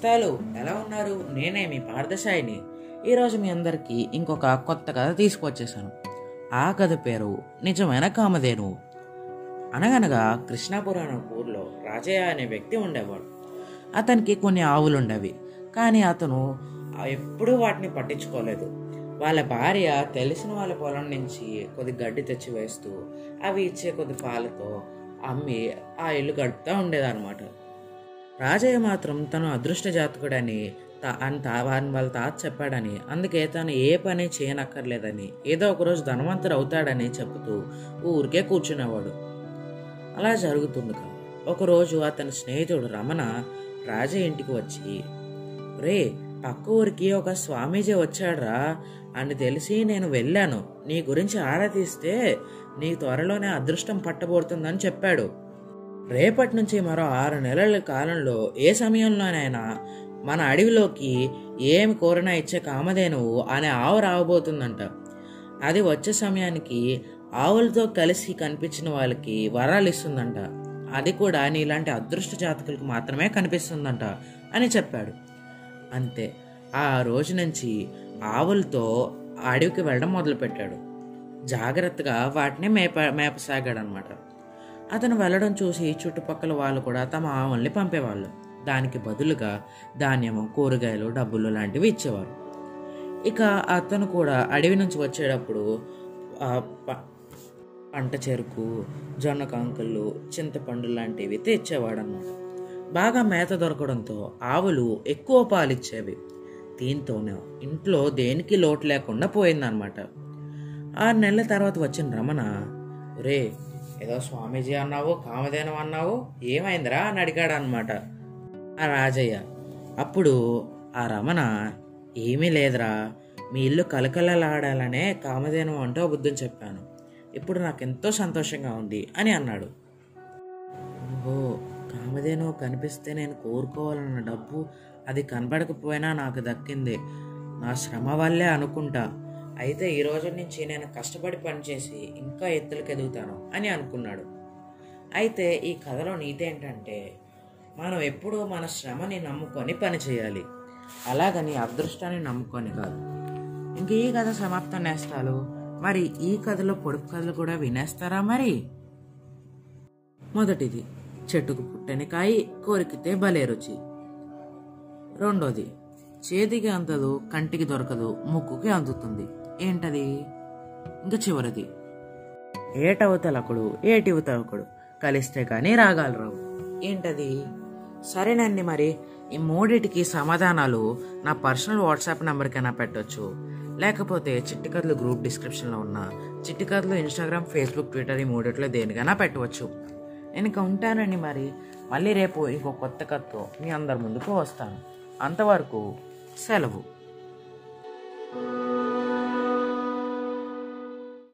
నేస్తాలు ఎలా ఉన్నారు? నేనే మీ పార్థశాయిని ఈరోజు మీ అందరికీ ఇంకొక కొత్త కథ తీసుకొచ్చేసాను ఆ కథ పేరు నిజమైన కామధేను. అనగనగా కృష్ణాపురం ఊర్లో రాజయ్య అనే వ్యక్తి ఉండేవాడు. అతనికి కొన్ని ఆవులు ఉండేవి కానీ అతను ఎప్పుడూ వాటిని పట్టించుకోలేదు. వాళ్ళ భార్య తెలిసిన వాళ్ళ పొలం నుంచి కొద్ది గడ్డి తెచ్చి వేస్తూ అవి ఇచ్చే కొద్ది పాలతో అమ్మి ఆ ఇల్లు గడుపుతూ ఉండేదన్నమాట. రాజయ్య మాత్రం తను అదృష్ట జాతకుడని తా- అని తా- వారిని వాళ్ళ తాత చెప్పాడని అందుకే తను ఏ పని చేయనక్కర్లేదని ఏదో ఒకరోజు ధనవంతుడు అవుతాడని చెబుతూ ఊరికే కూర్చునేవాడు. అలా జరుగుతుండగా ఒకరోజు అతని స్నేహితుడు రమణ రాజయ్య ఇంటికి వచ్చి రే పక్క ఊరికి ఒక స్వామీజీ వచ్చాడ్రా. అని తెలిసి నేను వెళ్ళాను. నీ గురించి ఆరా తీస్తే నీ త్వరలోనే అదృష్టం పట్టబోతుందని చెప్పాడు. రేపటి నుంచి మరో ఆరు నెలల కాలంలో ఏ సమయంలోనైనా మన అడవిలోకి ఏమి కోరినా ఇచ్చే కామధేనువు అనే ఆవు రావబోతుందంట. అది వచ్చే సమయానికి ఆవులతో కలిసి కనిపించిన వాళ్ళకి వరాలు ఇస్తుందంట. అది కూడా నీలాంటి అదృష్ట జాతకులకు మాత్రమే కనిపిస్తుందంట అని చెప్పాడు. అంతే ఆ రోజు నుంచి ఆవులతో అడవికి వెళ్ళడం మొదలుపెట్టాడు. జాగ్రత్తగా వాటిని మేప మేపసాగాడనమాట అతను వెళ్ళడం చూసి చుట్టుపక్కల వాళ్ళు కూడా తమ ఆవుల్ని పంపేవాళ్ళు. దానికి బదులుగా ధాన్యము కూరగాయలు డబ్బులు లాంటివి ఇచ్చేవారు. ఇక అతను కూడా అడవి నుంచి వచ్చేటప్పుడు పంట చెరుకు జొన్న కంకులు చింతపండు లాంటివి తెచ్చేవాడనమాట బాగా మేత దొరకడంతో ఆవులు ఎక్కువ పాలిచ్చేవి. దీంతోనే ఇంట్లో దేనికి లోటు లేకుండా పోయిందనమాట ఆరు నెలల తర్వాత వచ్చిన రమణ రే ఏదో స్వామీజీ అన్నావు కామధేనం అన్నావు ఏమైందిరా అని అడిగాడు అనమాట ఆ రాజయ్య. అప్పుడు ఆ రమణ ఏమీ లేదురా మీ ఇల్లు కలకలలాడాలనే కామధేనం అంటూ అబద్ధం చెప్పాను. ఇప్పుడు నాకు ఎంతో సంతోషంగా ఉంది అని అన్నాడు. ఓ కామధేను కనిపిస్తే నేను కోరుకోవాలన్న డబ్బు అది కనబడకపోయినా నాకు దక్కింది. నా శ్రమ వల్లే అనుకుంటా. అయితే ఈ రోజు నుంచి నేను కష్టపడి పనిచేసి ఇంకా ఎత్తులకు ఎదుగుతాను అని అనుకున్నాడు. అయితే ఈ కథలో నీతి ఏంటంటే మనం ఎప్పుడూ మన శ్రమని నమ్ముకొని పని చేయాలి. అలాగని అదృష్టాన్ని నమ్ముకొని కాదు. ఇంక ఈ కథ సమాప్తం నేస్తాలు? మరి ఈ కథలో పొడుపు కథలు కూడా వినేస్తారా మరి? మొదటిది చెట్టుకు పుట్టని కాయి కోరికితే భలే రుచి. రెండోది చేతికి అందదు కంటికి దొరకదు ముక్కుకి అందుతుంది. ఏంటది? ఇంకా చివరిది. ఏటవతలకుడు ఏటివతలకుడు కలిస్తే కానీ రాగాలు రావు. ఏంటది? సరేనండి మరి ఈ మూడిటికి సమాధానాలు నా పర్సనల్ వాట్సాప్ నెంబర్కైనా పెట్టొచ్చు. లేకపోతే చిట్టికథలు గ్రూప్ డిస్క్రిప్షన్లో ఉన్న చిట్టికథలు ఇన్స్టాగ్రామ్ ఫేస్బుక్ ట్విట్టర్ ఈ మూడిట్లో దేనికైనా పెట్టవచ్చు. నేను ఇక ఉంటానండి మరి. మళ్ళీ రేపు ఇంకో కొత్త కథతో మీ అందరి ముందుకు వస్తాను. అంతవరకు సెలవు.